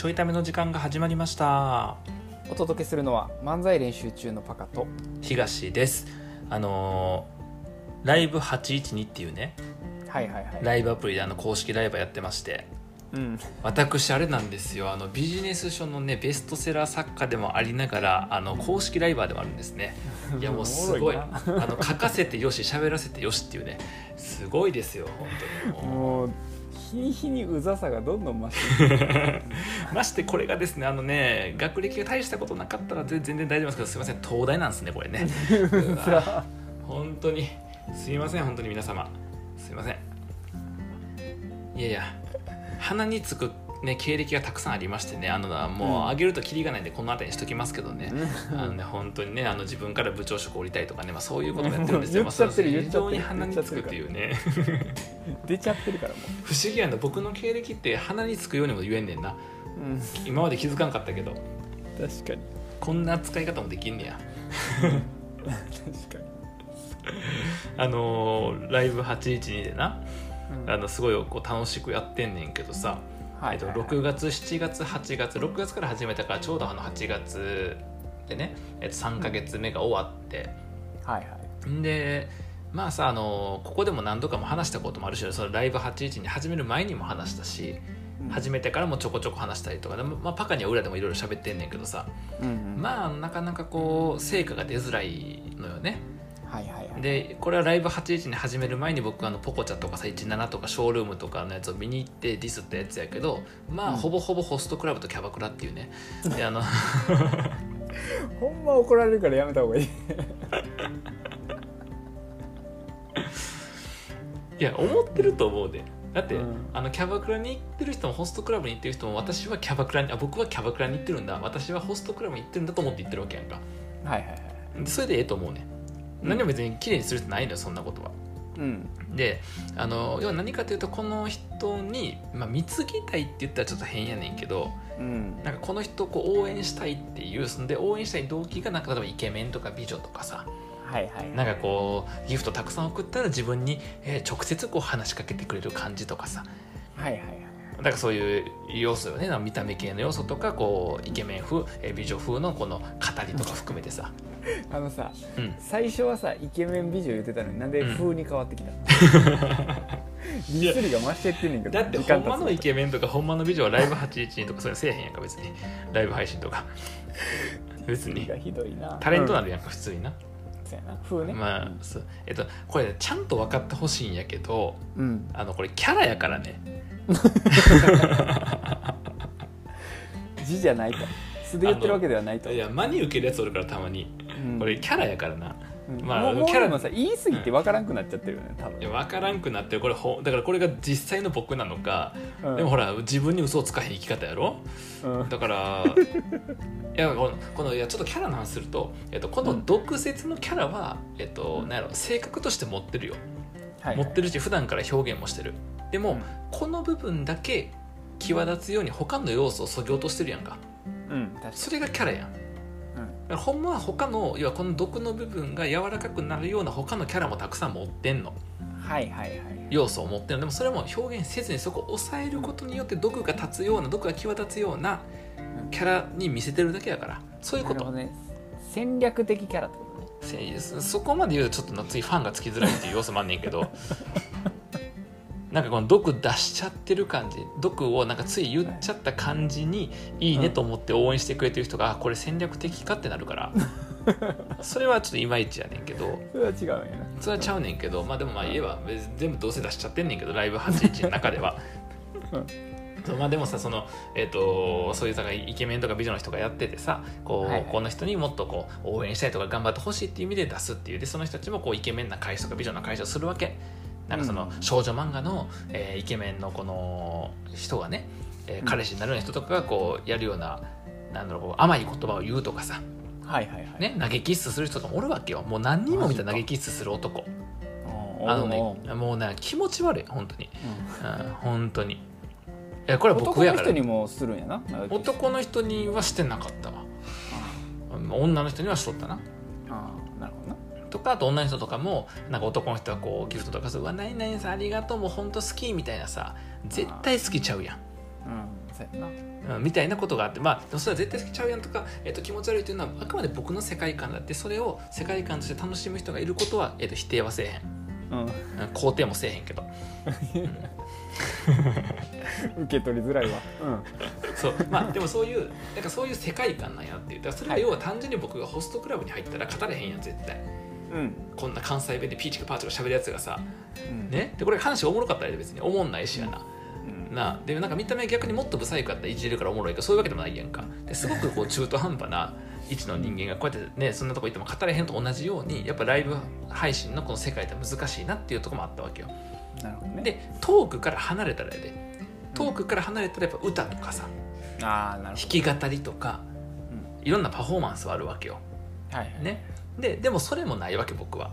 ちょいための時間が始まりました。お届けするのは漫才練習中のパカと。東です。あのーライブ812っていうねはいはいはい。ライブアプリであの公式ライブやってまして。うん。私あれなんですよ。あのビジネス書のねベストセラー作家でもありながらあの公式ライバーでもあるんですね。いやもうすごい。おあの書かせてよし喋らせてよしっていうね。すごいですよ本当に。もうもう日に日にうざさがどんどん増して ましてこれがですねあのね学歴が大したことなかったら全然大丈夫ですけどすいません東大なんですねこれね。本当に。すいません本当に皆様。すいません。いやいや鼻につくね経歴がたくさんありましてねあのもう上げるとキリがないんでこの辺りにしときますけどね、あのね本当にねあの自分から部長職降りたいとかね、まあ、そういうこともやってるんですよ、まあ、言っちゃってる。そ非常に鼻につくっていうね。出ちゃってるからも 不思議やな。僕の経歴って鼻につくようにも言えんねんな。う、うん、今まで気づかんかったけど。確かに。こんな扱い方もできんねや。確かあのーライブ812でなに、あのすごいこう楽しくやってんねんけどさ、はいえっと、6月7月8月6月から始めたからちょうどあの8月でね、えっと、3か月目が終わって、はいはい。ん、でまあさあのここでも何度かも話したこともあるしそのライブ812始める前にも話したし、始めてからもちょこちょこ話したりとかで、まあ、パカには裏でもいろいろ喋ってんねんけどさ。うんうん。まあなかなかこう成果が出づらいのよね。はいはいはい。でこれはライブ81に始める前に僕あのポコチャとかさ17とかショールームとかのやつを見に行ってディスったやつやけどまあ、うん。ほぼほぼホストクラブとキャバクラっていうね。であの ほんま怒られるからやめた方がいい。いや思ってると思うで。だって、うん。あのキャバクラに行ってる人もホストクラブに行ってる人も私はキャバクラにあ僕はキャバクラに行ってるんだ。私はホストクラブに行ってるんだと思って行ってるわけやんか。はいはいはい。でそれでええと思うね。うん何も別に綺麗にするってないのよそんなことは。うん。であの要は何かというとこの人に、まあ、貢ぎたいって言ったらちょっと変やねんけどうん。なんかこの人をこう応援したいっていうそんで応援したい動機がなんか例えばイケメンとか美女とかさはいはい。なんかこうギフトたくさん送ったら自分に、えー直接こう話しかけてくれる感じとかさ。はいはいはいだからそういう要素よね。見た目系の要素とかこうイケメン風、えー美女風のこの語りとか含めてさ、あのさうん、最初はさイケメン美女言ってたのになんでうん風に変わってきた、ディスりが増してってんねんけどだってほんまのイケメンとかほんまの美女はライブ812とかそういうのせえへんやんか別に。ライブ配信とか。別に。がひどいな。タレントなる、るやんか普通にな。風ね。まあそう。えっとこれちゃんと分かってほしいんやけどうん。あのこれキャラやからね 字じゃないと。素で言ってるわけではないと。いや真に受けるやつおるからたまに。うん。これキャラやからな。うん。まあキャラでもさ言い過ぎて分からんくなっちゃってるよね多分。いや分からんくなってるこれほだからこれが実際の僕なのか、うん。でもほら自分に嘘をつかへん生き方やろ？うん。だから いやこのいやちょっとキャラの話すると、えっと、この毒舌のキャラは、えっと、なんやろ性格として持ってるよ。はい。持ってるし普段から表現もしてるでも、うん。この部分だけ際立つように他の要素をそぎ落としてるやんか。うんそれがキャラやん。にだからほんまは他の要はこの毒の部分が柔らかくなるような他のキャラもたくさん持ってんの。うんはいはいはい。要素を持ってるの。でもそれも表現せずにそこを抑えることによって毒が立つような毒が際立つようなキャラに見せてるだけやから。そういうこと。ね。戦略的キャラってことね。せそこまで言うとちょっとな次ファンがつきづらいっていう要素もあんねんけど なんかこの毒出しちゃってる感じ毒をなんかつい言っちゃった感じにいいねと思って応援してくれてる人が、あこれ戦略的かってなるから それはちょっといまいちやねんけど。それは違うんやな。それはちゃうねんけどまあでもまあ言えば全部どうせ出しちゃってんねんけどライブ81の中では。まあでもさその、えー、とそういうさイケメンとか美女の人がやっててさこう、はいはい。この人にもっとこう応援したいとか頑張ってほしいっていう意味で出すっていう。でその人たちもこうイケメンな返しとか美女な返しをするわけなんかそのうん。少女漫画の、えーイケメンのこの人がね、えーうん彼氏になるような人とかがこうやるようななんだろう甘い言葉を言うとかさ、はいはいはい。ね、投げキッスする人とかもおるわけよ。もう何人も見た投げキッスする男。うん。あのねもうね気持ち悪い本当に、うん。うん、本当に。いやこれは僕男やから。の人にもするんやな男の人にはしてなかったわ。女の人にはしとったなとかあと女の人とかもなんか男の人はこうギフトとかする「うわ何々さんありがとうもうほんと好き」みたいなさ絶対好きちゃうやん。うんそうやな。うんみたいなことがあってまあそれは絶対好きちゃうやんとか、えっと気持ち悪いっていうのはあくまで僕の世界観だってそれを世界観として楽しむ人がいることは、えっと否定はせえへん。うん。うん肯定もせえへんけど。受け取りづらいわ。そう。まあでもそういうなんかそういう世界観なんやっていう。だからそれがはい。要は単純に僕がホストクラブに入ったら語れへんやん絶対うん。うんこんな関西弁でピーチかパーチか喋るやつがさうん。ね？でこれ話おもろかったら別におもんないしやな。うん。なでなんか見た目逆にもっとブサイクやったらいじれるからおもろいけどそういうわけでもないやんかですごくこう中途半端な位置の人間がこうやってねそんなとこ行っても語れへんと同じようにやっぱライブ配信のこの世界って難しいなっていうところもあったわけよ。なるほどね。でトークから離れたらやで。トークから離れたらやっぱ歌とかさああなるほ弾き語りとかいろんなパフォーマンスはあるわけよ。どはいはい。ね？ででもそれもないわけ僕は。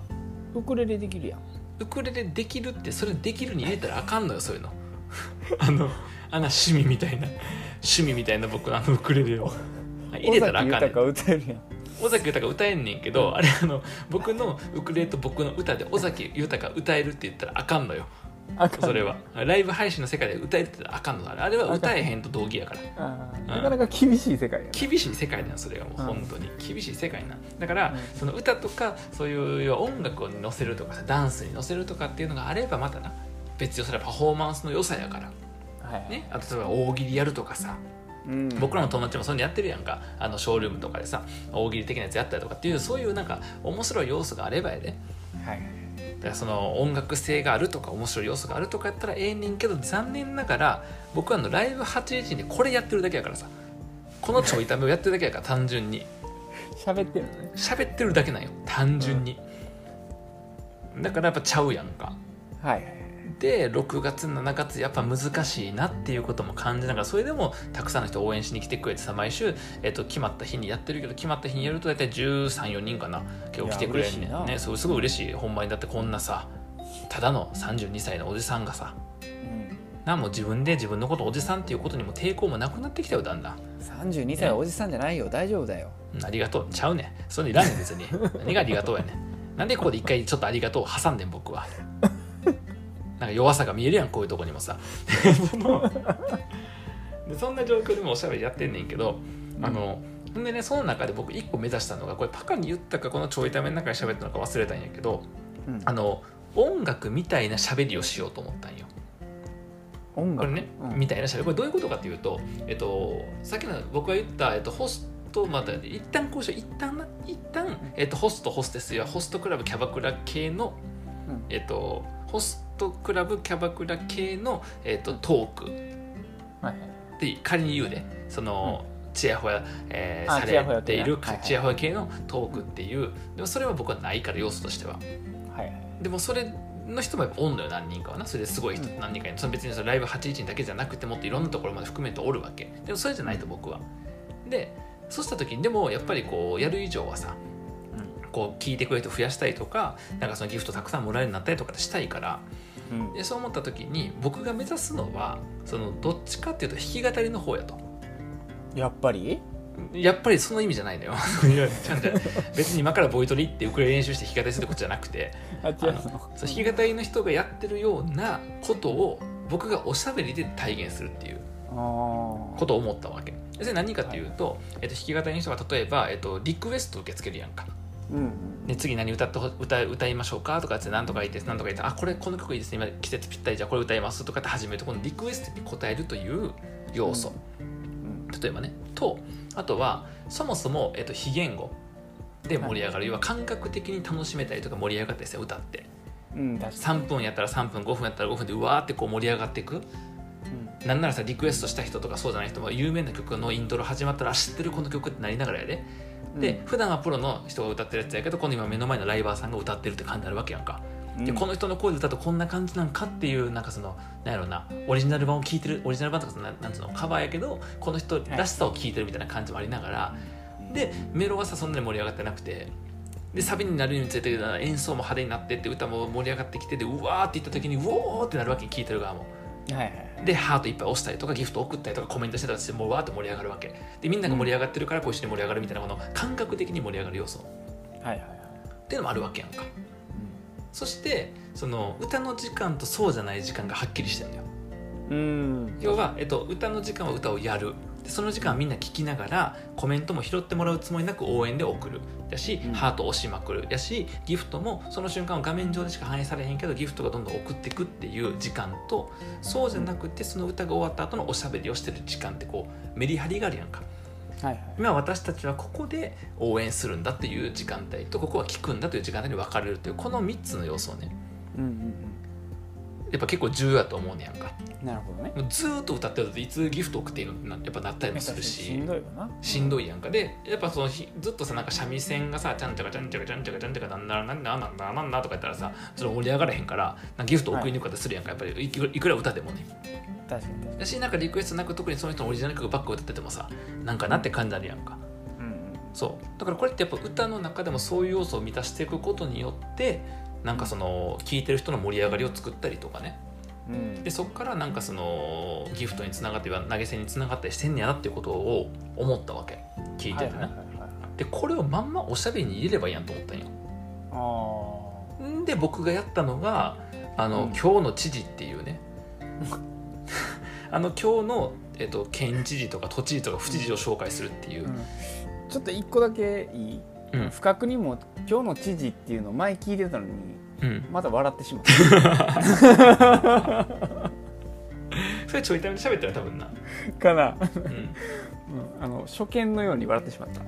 ウクレレできるやん。ウクレレできるってそれできるに入れたらあかんのよそういうの。あのあんな趣味みたいな趣味みたいな僕のあのウクレレを。入れたらあかんねん。尾崎豊歌えるやん。尾崎豊歌えんねんけど、あれあの僕のウクレレと僕の歌で尾崎豊歌えるって言ったらあかんのよあかんそれは。ライブ配信の世界で歌えてたらあかんのあれあれは歌えへんと同義やから。なかなか厳しい世界やな。厳しい世界なんそれがもううん。本当に。厳しい世界なん。だから、うん。その歌とかそういう要は音楽を乗せるとかさダンスに乗せるとかっていうのがあればまたな別にそれはパフォーマンスの良さやから。はいはい。ね。あと例えば大喜利やるとかさうん。僕らの友達もそういうのやってるやんか。あのショールームとかでさ大喜利的なやつやったりとかっていうそういうなんか面白い要素があればやで。はいはいだからその音楽性があるとか面白い要素があるとかやったらええねんけど残念ながら僕はあのライブ81でこれやってるだけやからさこのちょいためをやってるだけやから単純に。喋ってるのね。喋ってるだけなんよ単純に、だからやっぱちゃうやんか。はいはいで6月7月やっぱ難しいなっていうことも感じながらそれでもたくさんの人応援しに来てくれてさ毎週、えっと決まった日にやってるけど決まった日にやると大体134人かな結構来てくれんねね。そうすごい嬉しい。ほんまにだってこんなさただの32歳のおじさんがさうん。なもう自分で自分のことおじさんっていうことにも抵抗もなくなってきたよだんだん。32歳はおじさんじゃないよ。大丈夫だよ。うんありがとう。ちゃうねん。それいらんねん別に。何がありがとうやねん。なんでここで一回ちょっとありがとうを挟んでん僕はなんか弱さが見えるやんこういうとこにもさ。そ のでそんな状況でもおしゃべりやってんねんけど、あのほんでねその中で僕一個目指したのがこれパカに言ったかこのちょいための中で喋ったのか忘れたんやけどうん。あの音楽みたいな喋りをしようと思ったんよ。音楽？これね、うん。みたいな喋り。これどういうことかっていうと、えっと、さっきの僕が言った、えっと、ホストまた一旦こうしよう。一旦な一旦、えっと、ホストホステスやホストクラブキャバクラ系の、うん。えっと、ホストクラブキャバクラ系の、えっと、トーク。はいはい。で仮に言うでその、チヤホヤ、えーあされているはいはい。チヤホヤ系のトークっていうでもそれは僕はないから要素としては。はいはい。でもそれの人もやっぱおんのよ何人かはな。それですごい人うん。何人かいるその別にそのライブ81人だけじゃなくてもっといろんなところまで含めておるわけ。でもそれじゃないと僕は。でそうした時にでもやっぱりこうやる以上はさこう聞いてくれる人増やしたいとかなんかそのギフトたくさんもらえるようになったりとかしたいからうん。でそう思った時に僕が目指すのはそのどっちかっていうと弾き語りの方やと。やっぱり？やっぱりその意味じゃないのよ。別に今からボイトレ行ってウクレレ練習して弾き語りすることじゃなくてあの？弾き語りの人がやってるようなことを僕がおしゃべりで体現するっていうことを思ったわけ。それ何かっていうと、えっと、弾き語りの人が例えば、えっと、リクエスト受け付けるやんか、うん。ね、次何歌ってほ歌歌いましょうかとかって何とか言って何とか言ってあこれこの曲いいですね。今季節ぴったりじゃあこれ歌いますとかって始めるとこのリクエストに応えるという要素、うん。例えばね。とあとはそもそも、えっと、非言語で盛り上がる、要は感覚的に楽しめたりとか盛り上がったりですね歌って。うん確か3分やったら3分5分やったら5分でうわーってこう盛り上がっていく。になんならさリクエストした人とかそうじゃない人も有名な曲のイントロ始まったらあ知ってるこの曲ってなりながらやで、うんで普段はプロの人が歌ってるやつやけど今度今目の前のライバーさんが歌ってるって感じになるわけやんか、でこの人の声で歌うとこんな感じなんかっていうなんかそのなんやろうなオリジナル版を聴いてるオリジナル版とかそのなんなんつうのカバーやけどこの人らしさを聴いてるみたいな感じもありながら、でメロはさそんなに盛り上がってなくてでサビになるにつれて演奏も派手になってって歌も盛り上がってきてでうわーっていった時にうおーってなるわけに聴いてる側もはいはい。でハートいっぱい押したりとかギフト送ったりとかコメントしてたりしてもうわーって盛り上がるわけ。でみんなが盛り上がってるからこう一緒に盛り上がるみたいなこの感覚的に盛り上がる要素。っはいはい。はいていうのもあるわけやんか。そしてその歌の時間とそうじゃない時間がはっきりしてるんだよ。うん。要は、えっと、歌の時間は歌をやるでその時間はみんな聞きながらコメントも拾ってもらうつもりなく応援で送る。やし、うん。ハートを押しまくる。やしギフトもその瞬間は画面上でしか反映されへんけどギフトがどんどん送っていくっていう時間とそうじゃなくてその歌が終わった後のおしゃべりをしてる時間ってこうメリハリがあるやんか。はいはい。今私たちはここで応援するんだっていう時間帯とここは聞くんだという時間帯に分かれるというこの3つの要素をね。うんうんやっぱ結構重要だと思うねやんか。うんなるほどね。ずーっと歌ってるといつギフト送っていいのってなやっぱなったりもするししんどいよな。しんどいやんか。でやっぱそのひずっとさなんか三味線がさちゃんちゃかちゃんちゃかちゃんちゃかちゃんちゃかなんだなんだなんだなんだとか言ったらさちょっと盛り上がらへんからなんかギフト送りにくかったりするやんか。やっぱりいくいくら歌でもね。確かに確かだしなんかリクエストなく特にその人のオリジナル曲ばっか歌っててもさなんかなって感じあるやんか。そう。だからこれってやっぱ歌の中でもそういう要素を満たしていくことによってなんかその聴いてる人の盛り上がりを作ったりとかね。うん。うんでそこからなんかそのギフトにつながって投げ銭につながったりしてんねやなっていうことを思ったわけ。聞いててね、でこれをまんまおしゃべりに入れればいいやんと思ったんよ。で僕がやったのがあの、うん。今日の知事っていうね。あの今日の、えっと、県知事とか都知事とか府知事を紹介するっていう、ーうん。ちょっと一個だけいい？うん。不覚にも今日の知事っていうの前聞いてたのにうん、また笑ってしまった それちょいためで喋ったら多分な、かな、うん、うん、あの初見のように笑ってしまった、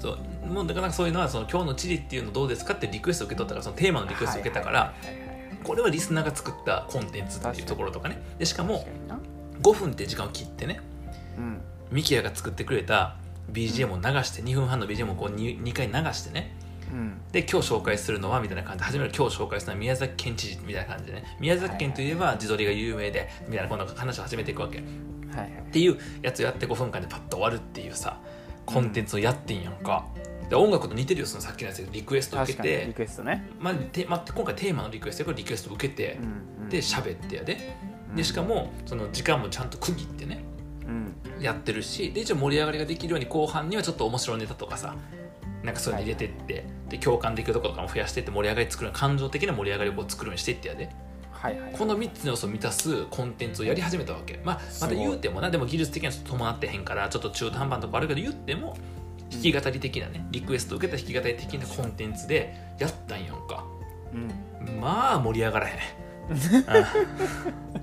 そう。もうだからそういうのはその今日の知事っていうのどうですかってリクエスト受け取ったからそのテーマのリクエスト受けたから、これはリスナーが作ったコンテンツっていうところとかね。でしかも確かにな5分って時間を切ってねうん。ミキヤが作ってくれた BGM を流して2分半の BGM をこう 2, 2回流してね。うん。で今日紹介するのはみたいな感じ。で初める今日紹介するのは宮崎県知事みたいな感じでね。宮崎県といえば地鶏が有名でみたいなこんな話を始めていくわけ。っはいはい。ていうやつをやって5分間でパッと終わるっていうさコンテンツをやってんやんか。で音楽と似てるよそのさっきのやつでリクエスト受け確かにリて、クエストね、まあてまあ、今回テーマのリクエストやからリクエスト受けてうんうんで喋ってやで。うんでしかもその時間もちゃんと区切ってね。うんやってるしで一応盛り上がりができるように後半にはちょっと面白いネタとかさなんかそういうの入れてって、で共感できるところとかも増やしてって盛り上がり作る感情的な盛り上がりをこう作るようにしていってやで。はいはい。この3つの要素を満たすコンテンツをやり始めたわけ、まあ、また言うてもなでも技術的にはちょっと伴ってへんからちょっと中途半端なとこあるけど言っても弾き語り的なねリクエストを受けた弾き語り的なコンテンツでやったんやんか。うん。まあ盛り上がらへんうん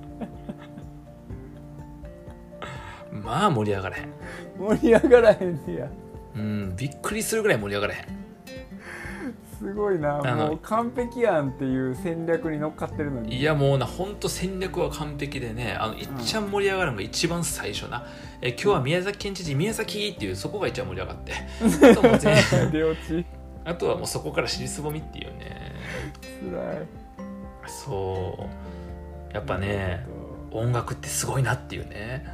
まあ盛り上がらへん。盛り上がらへんねや。うんびっくりするぐらい盛り上がらへん。すごいな。あのもう完璧やんっていう戦略に乗っかってるのに。いやもうなほんと戦略は完璧でねあのいっちゃん盛り上がるのが一番最初な、え今日は宮崎県知事宮崎っていうそこが一番盛り上がって。あともう全出落ちあとはもうそこから尻すぼみっていうね。つらい。そう。やっぱね音楽ってすごいなっていうね。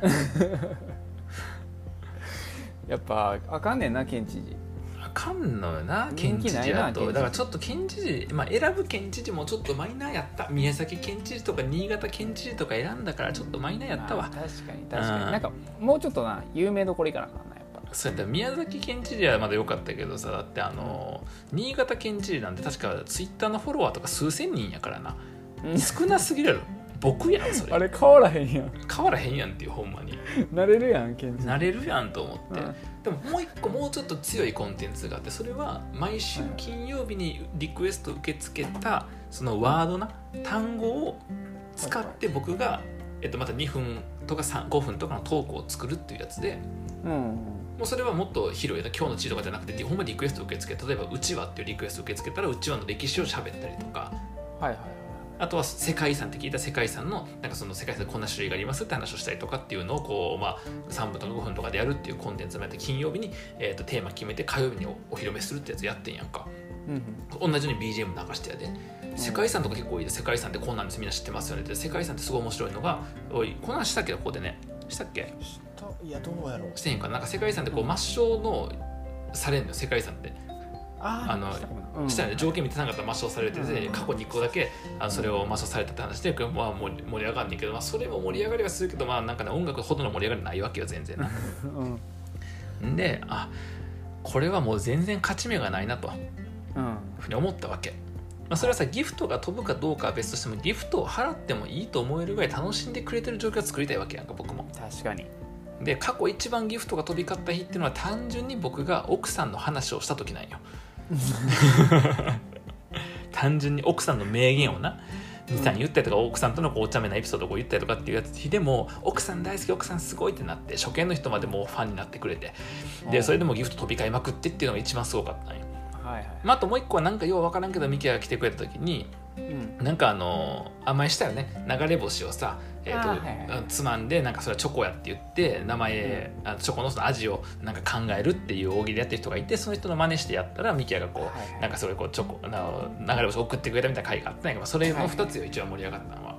やっぱあかんねんな県知事。あかんのよな県知事やと。だからちょっと県知事、まあ、選ぶ県知事もちょっとマイナーやった。宮崎県知事とか新潟県知事とか選んだからちょっとマイナーやったわ。まあ確かに確かうん。になんかもうちょっとな有名どころいかなあかんなやっぱ。そうやった。ら宮崎県知事はまだ良かったけどさだってあの新潟県知事なんて確かツイッターのフォロワーとか数千人やからな。うん。少なすぎるやろ僕やんそれ。あれ変わらへんやん。変わらへんやんっていうほんまに。なれるやん県知事なれるやんと思って、うん。でももう一個もうちょっと強いコンテンツがあってそれは毎週金曜日にリクエスト受け付けたそのワードな単語を使って僕が、えっと、また2分とか3 5分とかのトークを作るっていうやつでうんもうそれはもっと広いな今日の地とかじゃなくてほんまリクエスト受け付け例えばうちわっていうリクエスト受け付けたらうちわの歴史を喋ったりとか。はいはいあとは世界遺産って聞いた世界遺産のなんかその世界遺産でこんな種類がありますって話をしたりとかっていうのをこう、まあ、3分とか5分とかでやるっていうコンテンツをやって金曜日に、えー、とテーマ決めて火曜日におお披露目するってやつやってんやんか。うん同じように BGM 流してやで。世界遺産とか結構いいで世界遺産ってこんなんですみんな知ってますよねって。世界遺産ってすごい面白いのがおいこの話したっけここでね。したっけ？いやどうやろう。してへんかな。なんか世界遺産ってこう抹消のされんのよ世界遺産ってああのしたらね条件満たなかったら抹消されてて、うん。過去に1個だけあのそれを抹消されたって話で、まあ、盛り上がんねんけど、まあ、それも盛り上がりはするけど、まあ、なんかね音楽ほどの盛り上がりない。わけよ全然であこれはもう全然勝ち目がないなとうん。ふうに思ったわけ。まあ、それはさギフトが飛ぶかどうかは別としてもギフトを払ってもいいと思えるぐらい楽しんでくれてる状況を作りたいわけやんか僕も。確かに。で過去一番ギフトが飛び交った日っていうのは単純に僕が奥さんの話をした時なんよ 単純に奥さんの名言をな23言ったりとか奥さんとのこうお茶目なエピソードをこう言ったりとかっていうやつ日でも奥さん大好き奥さんすごいってなって初見の人までもうファンになってくれて。でそれでもギフト飛び交いまくってっていうのが一番すごかったんよ、はいはい。まあ、あともう一個はなんかようわからんけどミキヤが来てくれた時にうん。なんかあの甘えしたよね。流れ星をさ、えーとはいはいつまんでなんかそれはチョコやって言って名前、あチョコのその味をなんか考えるっていう大喜利やってる人がいてその人の真似してやったらミキヤがこう、はいはいなんかそれこうチョコあの流れ星を送ってくれたみたいな回があったんやけどそれの2つよ一番盛り上がったのは、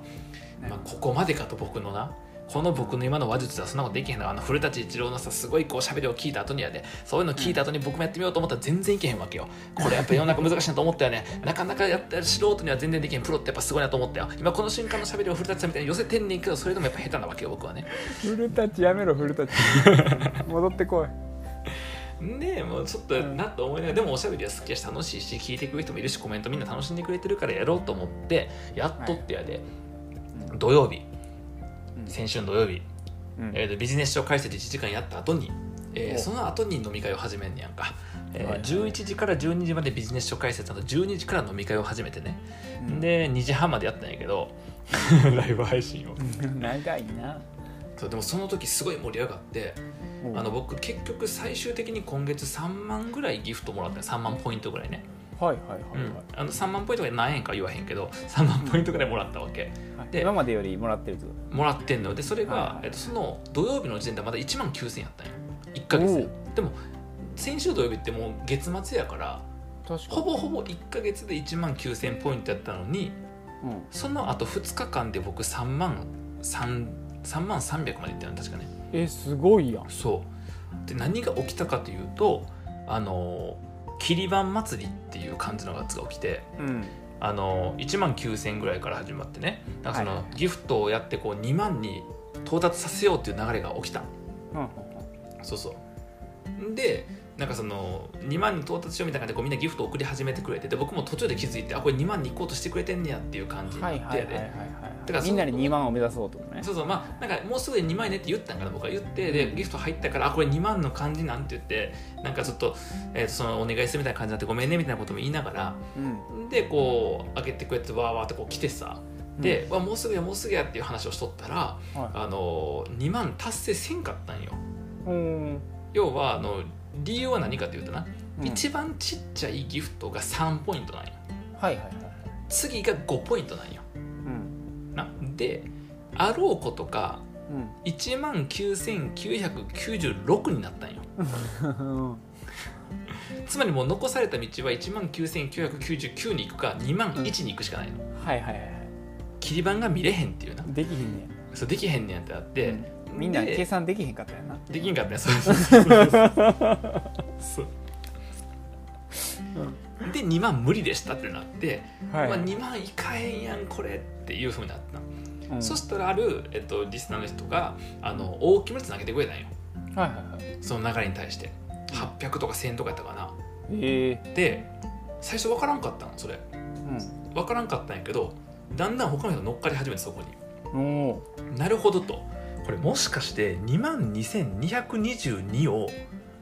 まあ、ここまでかと僕のなこの僕の今の話術ではそんなことできへんのあの古舘一郎のさすごいこう喋りを聞いた後にやで。そういうの聞いた後に僕もやってみようと思ったら全然いけへんわけよ。これやっぱ世の中難しいなと思ったよね。なかなかやってる素人には全然できへんプロってやっぱすごいなと思ったよ。今この瞬間の喋りを古舘さんみたいに寄せてんねんけどそれでもやっぱ下手なわけよ僕はね。フルタッチやめろフルタッチ戻ってこい。でもうちょっとなと思いながらでもおしゃべりは好きやし楽しいし聞いてくれる人もいるしコメントみんな楽しんでくれてるからやろうと思ってやっとってやで、土曜日。うん先週の土曜日。うん。えーとビジネス書解説1時間やった後に、えーお。その後に飲み会を始めんねやんか、えーはいはい11時から12時までビジネス書解説あと12時から飲み会を始めてね、うん。で2時半までやったんやけど ライブ配信を。長いな。そうでもその時すごい盛り上がってあの僕結局最終的に今月3万ぐらいギフトもらった3万ポイントぐらいね、はいはいはいうん、あの3万ポイントが何円か言わへんけど3万ポイントぐらいもらったわけ、はい。で今までよりもらってるってこもらってんのよ。でそれが、はいはいえっと、その土曜日の時点でまだ1万9000やったんよ。1ヶ月。ででも先週土曜日ってもう月末やからほぼほぼ1ヶ月で1万9000ポイントやったのにうん。その後2日間で僕3万3 3万300までいったの確かね。えすごいやん。そう。で何が起きたかというとあの切り板祭りっていう感じのやつが起きてうん。あの1万9000ぐらいから始まってねなんかその、はい。ギフトをやってこう2万に到達させようっていう流れが起きた。うんうんそうそう。でなんかその2万に到達しようみたいな感じでこうみんなギフトを送り始めてくれてで僕も途中で気づいてあこれ2万に行こうとしてくれてんねやっていう感じでだからみんなで2万を目指そうとね。そうそう。まあなんかもうすぐで2万円ねって言ったんかな僕は言って。でギフト入ったからあこれ2万の感じなんて言ってなんかちょっと,、えーとそのお願いするみたいな感じになってごめんねみたいなことも言いながらうん。でこう開けてくれてわーわーってこう来てさで、わもうすぐやもうすぐやっていう話をしとったらはあの2万達成せんかったんよ。いうん要はあの理由は何かというとな、うん。一番ちっちゃいギフトが3ポイントなんよ。はいはいはい次が5ポイントなんよであろうことかうん。1万9996になったんよ。うん。つまりもう残された道は1万9999に行くか2万1に行くしかないの、はいはいはい切り板が見れへんっていうな。できひんねそうできへんねんってあって、うん。みんなで計算できへんかったよな。できんかったねそう。そう。そうそうそうで2万無理でしたってなって、はい。まあ、2万いかへんやんこれっていうふうになった、うん。そしたらある、えっと、リスナーの人があの大きめのやつ投げてくれたんよ。はいはいはい。その流れに対して。800とか1000とかやったかな。え。で最初分からんかったのそれ。え分からんかったんやけどだんだん他の人が乗っかり始めてそこに。なるほどと。これもしかして2万2222を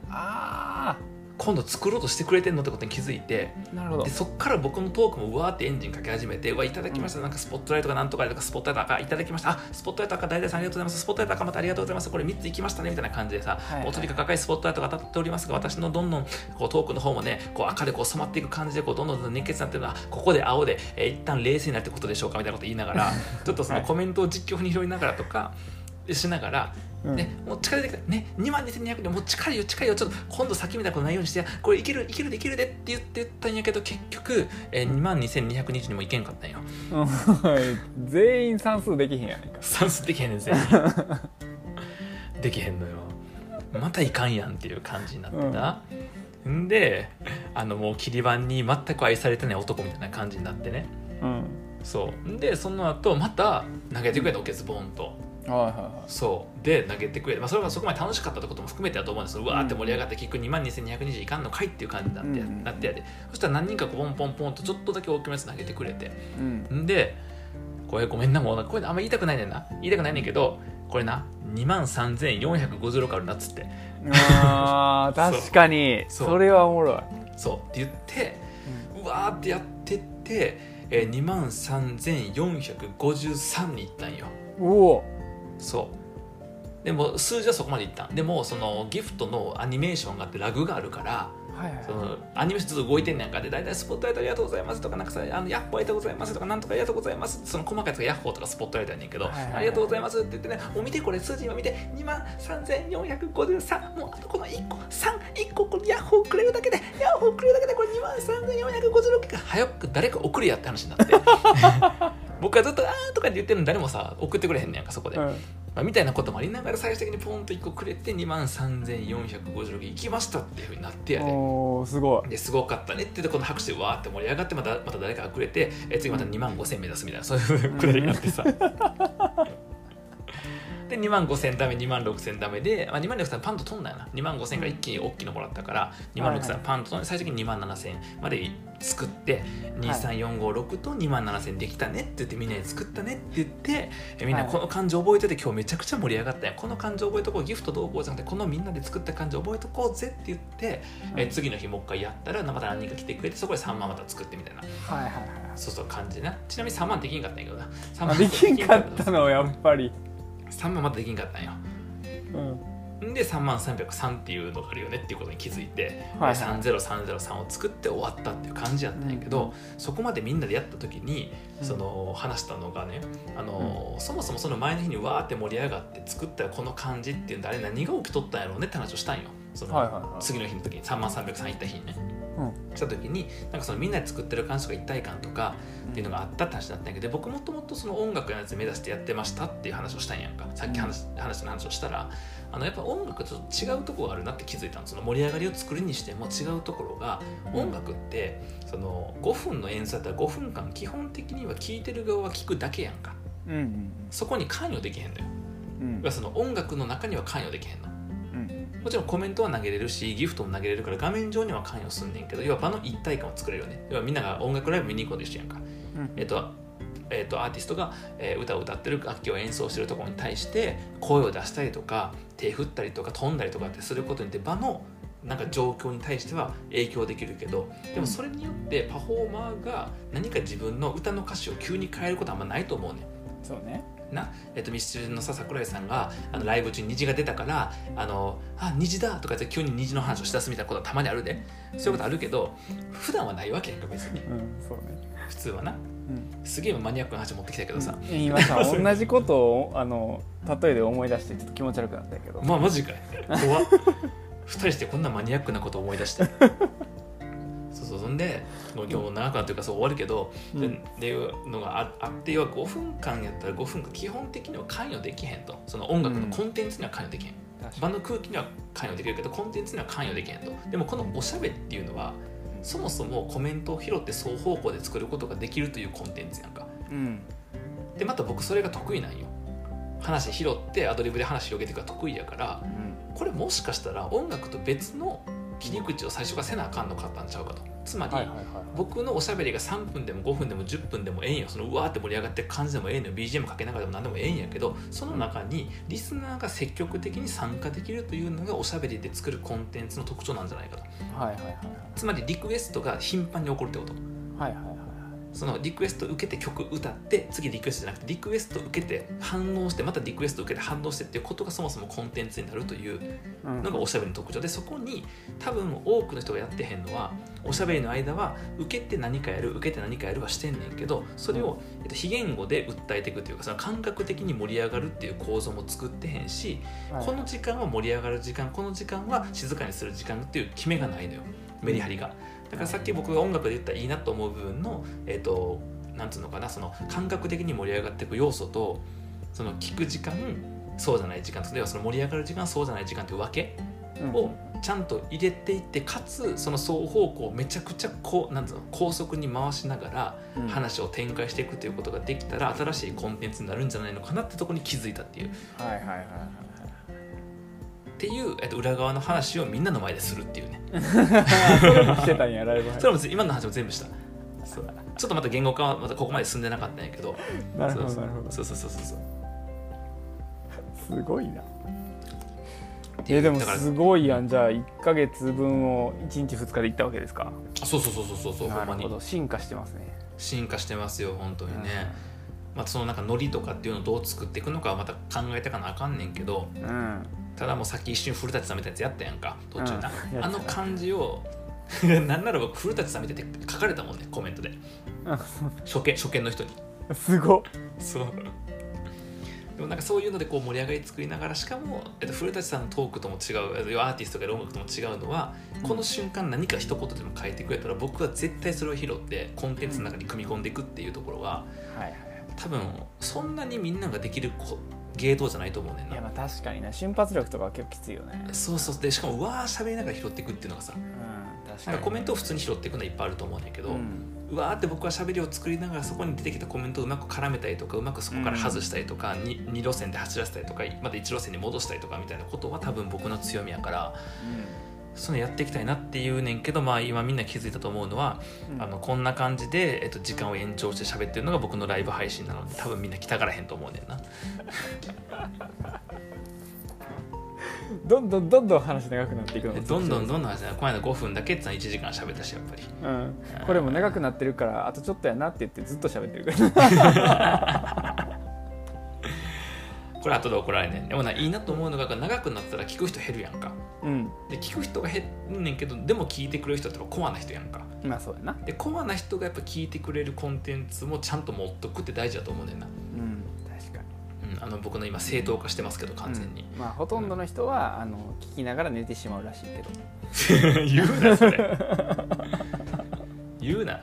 あ今度作ろうとしてくれてんのってことに気づいてあなるほど。でそっから僕のトークもうわーってエンジンかけ始めて「うわいただきました、なんかスポットライトがなんとかでとかスポットライト赤いただきましたあスポットライト赤大々さんありがとうございます。スポットライト赤またありがとうございます。これ3ついきましたね」みたいな感じでさ、はいはいもうとにかく赤いスポットライトが当たっておりますが私のどんどんこうトークの方もねこう赤でこう染まっていく感じでこうどんどん熱血になってるのはここで青で、えー一旦冷静になってことでしょうかみたいなこと言いながら ちょっとそのコメントを実況風に拾いながらとかしながらうん。ね、もう力出てきた、ね、2万2200でもう力よ力よ。ちょっと今度先みたいなことないようにしてこれいけるいけるでいけるでって言ってたんやけど結局、えー、2万2220にもいけんかったんよ。う ん全員算数できへんやないか。算数できへんねん全員。できへんのよ。またいかんやんっていう感じになってた、ん。であのもう切り板に全く愛されてない男みたいな感じになってね。うん。そう。でその後また投げてくれたわけですボンとそう。で投げてくれて、まあ、それがそこまで楽しかったってことも含めてだと思うんですうわーって盛り上がって結局2万2220いかんのかいっていう感じになって,、うん。なってやで。そしたら何人かポンポンポンとちょっとだけ大きめのやつ投げてくれて。うん。んでこれごめんなもうこれあんま言いたくないねんな。言いたくないねんけどこれな2万3456あるなっつって。あー 確かに。それはおもろい。そう。って言ってうわーってやってって、えー、2万3453にいったんよ。おおそう。でも数字はそこまでいったん。でもそのギフトのアニメーションがあってラグがあるからはいはいそのアニメーションずっと動いてんねんかで大体スポットライトありがとうございますとかなんかさあのヤッホーありがとうございますとかなんとかありがとうございますその細かいやつがヤッホーとかスポットライトやねんけど、はいはいはい。ありがとうございますって言ってねお見てこれ数字今見て2万3453もうあとこの1個31個このヤッホーくれるだけでヤッホーくれるだけでこれ2万3456が早く誰か送るやって話になって僕はずっと「あー」とかって言ってるのに誰もさ送ってくれへんねやんかそこで、うん。まあ、みたいなこともありながら最終的にポンと1個くれて2万3456いきましたっていうふうになってやで。おーすごい。ですごかったねってこの拍手でわーって盛り上がってまたまた誰かがくれてえ次また2万5000目指すみたいなそういうくらいになってさ で2万5000ダメ2万6000ダメで、まあ、2万6000パンと飛んだよな。2万5000から一気に大きいのもらったから2万6000パンと飛んで最終的に2万7000まで作って23456と2万7000できたねって言ってみんなで作ったねって言ってえみんなこの漢字覚えてて今日めちゃくちゃ盛り上がったよ。この漢字覚えとこう。ギフトどうこうじゃなくてこのみんなで作った漢字覚えとこうぜって言ってえ次の日もう一回やったらまた何人か来てくれてそこで3万また作ってみたいな。はいはいはいそうそう感じでな。ちなみに3万できんかったんやけどな。3あ万できんかったのやっぱり3万まだできんかったんよ。うんんで3万303っていうのがあるよねっていうことに気づいて、はいで30303を作って終わったっていう感じやったんやけど、そこまでみんなでやった時にうん。その話したのがねあの、そもそもその前の日にわーって盛り上がって作ったこの感じっていうんであれ何が起きとったんやろうねって話をしたんよ。その、次の日の時に3万303行った日にねうん。した時になんかそのみんなで作ってる感じとか一体感とかっていうのがあったって話だったんやけど僕もともとその音楽のやつ目指してやってましたっていう話をしたんやんか。さっき話,、話の話をしたらあのやっぱ音楽とちょっと違うところがあるなって気づいたのその盛り上がりを作るにしても違うところが音楽ってその5分の演奏だったら5分間基本的には聴いてる側は聴くだけやんか。そこに関与できへんのよ。うん。その音楽の中には関与できへんの。うんもちろんコメントは投げれるしギフトも投げれるから画面上には関与すんねんけど要は場の一体感を作れるよね。要はみんなが音楽ライブ見に行こうと一緒やんか。うん。えっとえっとアーティストが、えー歌を歌ってる楽器を演奏してるところに対して声を出したりとか手振ったりとか飛んだりとかってすることによって場のなんか状況に対しては影響できるけどでもそれによってパフォーマーが何か自分の歌の歌詞を急に変えることはあんまないと思うねん。そうねな、えっと、ミスチルのさ桜井さんがあのライブ中に虹が出たから「あのあ虹だ!」とか言って急に虹の話をしだすみたいなことはたまにあるで。そういうことあるけど普段はないわけやんか別に。うんそうね。普通はな。うん。すげえマニアックな話持ってきたけどさ、言いました同じことをあの例えで思い出してちょっと気持ち悪くなったけど。まあマジかい。怖っ。二人してこんなマニアックなこと思い出して んでもう今日も長くなってるからそう終わるけど、でうん。っていうのがああって要は5分間やったら5分間基本的には関与できへんと。その音楽のコンテンツには関与できへん、場の空気には関与できるけどコンテンツには関与できへんと。でもこのおしゃべりっていうのはそもそもコメントを拾って双方向で作ることができるというコンテンツやんか。うん。でまた僕それが得意なんよ。話拾ってアドリブで話広げていくのが得意やからうん。これもしかしたら音楽と別の切り口を最初からせなあかんのかったんちゃうかと。つまり、僕のおしゃべりが3分でも5分でも10分でもええんよそのうわーって盛り上がってる感じでもええのよ BGM かけながらでも何でもええんやけどその中にリスナーが積極的に参加できるというのがおしゃべりで作るコンテンツの特徴なんじゃないかと。はいはいはい。つまりリクエストが頻繁に起こるってこと。はいはいはいそのリクエスト受けて曲歌って次リクエストじゃなくてリクエスト受けて反応してまたリクエスト受けて反応してっていうことがそもそもコンテンツになるといううん。のがおしゃべりの特徴でそこに多分多くの人がやってへんのはおしゃべりの間は受けて何かやる受けて何かやるはしてんねんけどそれを、えっと、非言語で訴えていくというかその感覚的に盛り上がるっていう構造も作ってへんしはい。この時間は盛り上がる時間この時間は静かにする時間っていう決めがないのよメリハリが。だからさっき僕が音楽で言ったらいいなと思う部分のえっとなんつうのかなその感覚的に盛り上がっていく要素とその聞く時間そうじゃない時間要はその盛り上がる時間そうじゃない時間っていう分けうん。をちゃんと入れていってかつその双方向めちゃくちゃこうなんつうの高速に回しながらうん。話を展開していくということができたら新しいコンテンツになるんじゃないのかなってところに気づいたっていう。はいはいはいはいっていう、えっと、裏側の話をみんなの前でするっていうね。あそれもしてたんやライブそれも今の話も全部した。そうちょっとまた言語化はまたここまで進んでなかったんやけど。なるほどそうそうなるほど。そうそうそうそうそう。すごいな。えでもすごいやん。じゃあ1か月分を1日2日で行ったわけですか？あそうそうそうそうそうそう。ほなんるほど。進化してますね。進化してますよ本当にね、まあ、そのなんかノリとかっていうのをどう作っていくのかはまた考えてかなあかんねんけど。うん、うんただもうさっき一瞬古舘さんみたいなやつやったやんか途中な、うん。あの感じを なんなら僕古舘さん見てて書かれたもんねコメントで。あ初見初見の人に。すごっ。そう。でもなんかそういうのでこう盛り上がり作りながらしかも、えっと、古舘さんのトークとも違うえっとアーティストとか音楽とも違うのは、この瞬間何か一言でも変えてくれたら僕は絶対それを拾ってコンテンツの中に組み込んでいくっていうところははいはい。多分そんなにみんなができるこ芸当じゃないと思うねんな。いやまあ確かにな瞬発力とかは結構きついよね。そうそう。でしかもうわー喋りながら拾っていくっていうのがさうん。確かに。なんかコメントを普通に拾っていくのはいっぱいあると思うんだけど、うん。うわーって僕は喋りを作りながらそこに出てきたコメントをうまく絡めたりとかうまくそこから外したりとか、に2路線で走らせたりとかまた1路線に戻したりとかみたいなことは多分僕の強みやからそのやっていきたいなっていうねんけどまあ今みんな気づいたと思うのは、うん。あのこんな感じで、えっと、時間を延長して喋ってるのが僕のライブ配信なので多分みんな来たがらへんと思うねんな。どんどんどんどん話長くなっていくの？がどんどんどんんどん話ねこの間5分だけって言ったら1時間喋ったしやっぱり。うん、これも長くなってるからあとちょっとやなって言ってずっと喋ってる。か らこれ後で怒られんねん。でもないいなと思うのが長くなったら聞く人減るやんかうん。で聞く人が減んねんけどでも聞いてくれる人ってコアな人やんか。まあそうやな。でコアな人がやっぱ聞いてくれるコンテンツもちゃんと持っとくって大事だと思うねんな、うん確かに。うん、あの僕の今正当化してますけど完全に、うんまあほとんどの人は、あの聞きながら寝てしまうらしいけど。言うなそれ。言うな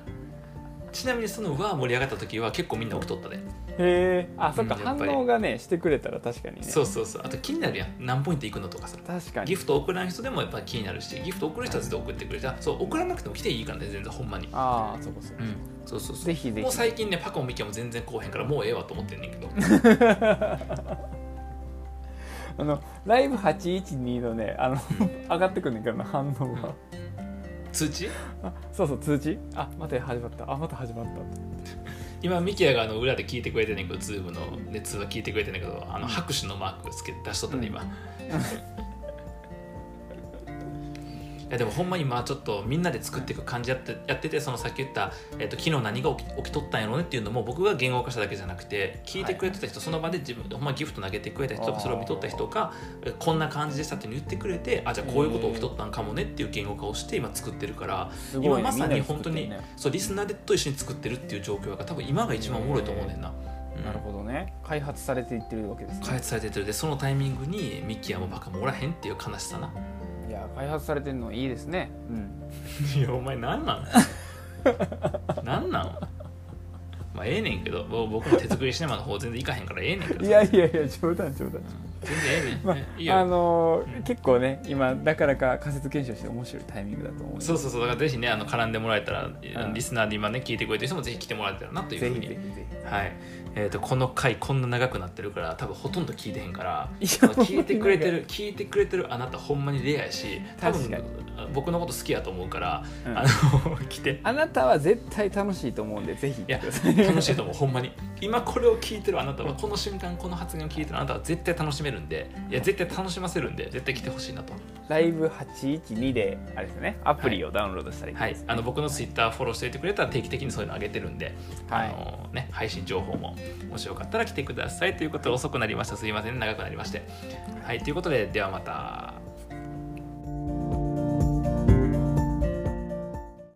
ちなみにその輪盛り上がった時は結構みんな起きとったで、へえあそっか、うん反応がねしてくれたら確かにね。そうそうそう。あと気になるやん。何ポイントいくのとかさ。確かに。ギフト送らん人でもやっぱ気になるしギフト送る人は絶対送ってくれたそう送らなくても来ていいからね全然ほんまに。ああそうかそうかうん。そうそうそう。ぜひぜひ。もう最近ねパコもミキも全然来おへんからもうええわと思ってんねんけど。あのライブ812のねあの 上がってくんねんけどな反応が、通知？あそうそう通知？あまた始まった。あまた始まった。今ミキヤがあの裏で聞いてくれてんねんけどズームの熱は聞いてくれてんねんけどあの拍手のマークつけて出しとったね今、いやでもほんまに今ちょっとみんなで作っていく感じやってやっててそのさっき言った、えっと昨日何が起き起きとったんやろうねっていうのも僕が言語化しただけじゃなくて聞いてくれてた人、その場で自分でほんまギフト投げてくれた人とあー。かそれを見とった人がえこんな感じでしたって言ってくれてあじゃあこういうこと起きとったんかもねっていう言語化をして今作ってるからね今まさに本当に、ね。そうリスナーでと一緒に作ってるっていう状況が多分今が一番おもろいと思うねんな。うん。なるほどね。開発されていってるわけですね。開発されてる。でそのタイミングにミッキーはもうバカもおらへんっていう悲しさな開発されてるのいいですね。うん。いやお前なんなん？なんなん？まあええねんけど。僕も手作りシネマの方全然行かへんからええねんけど。いやいやいや冗談冗談。全然ええねん、まねいいよ。あのーうん。結構ね今なかなか仮説検証して面白いタイミングだと思う。そうそうそう。だからぜひねあの絡んでもらえたら、ん。リスナーで今ね聞いてくれてる人もぜひ来てもらえたらなというぜふうにひぜひぜはい。えー、とこの回こんな長くなってるから多分ほとんど聞いてへんから聞いてくれてる聞いてくれてるあなたほんまにレアやし多分僕のこと好きやと思うから、うん。あの 来て。あなたは絶対楽しいと思うんでぜひいや楽しいと思うほんまに。今これを聞いてるあなたはこの瞬間この発言を聞いてるあなたは絶対楽しめるんでいや絶対楽しませるんで絶対来てほしいなと。ライブ812であれですよねアプリをダウンロードしたらいいはいですね、あの僕のツイッターフォローしておいてくれたら定期的にそういうの上げてるんで、はい。あのね、配信情報ももしよかったら来てくださいということで遅くなりました。すいません長くなりまして。はい。ということでではまた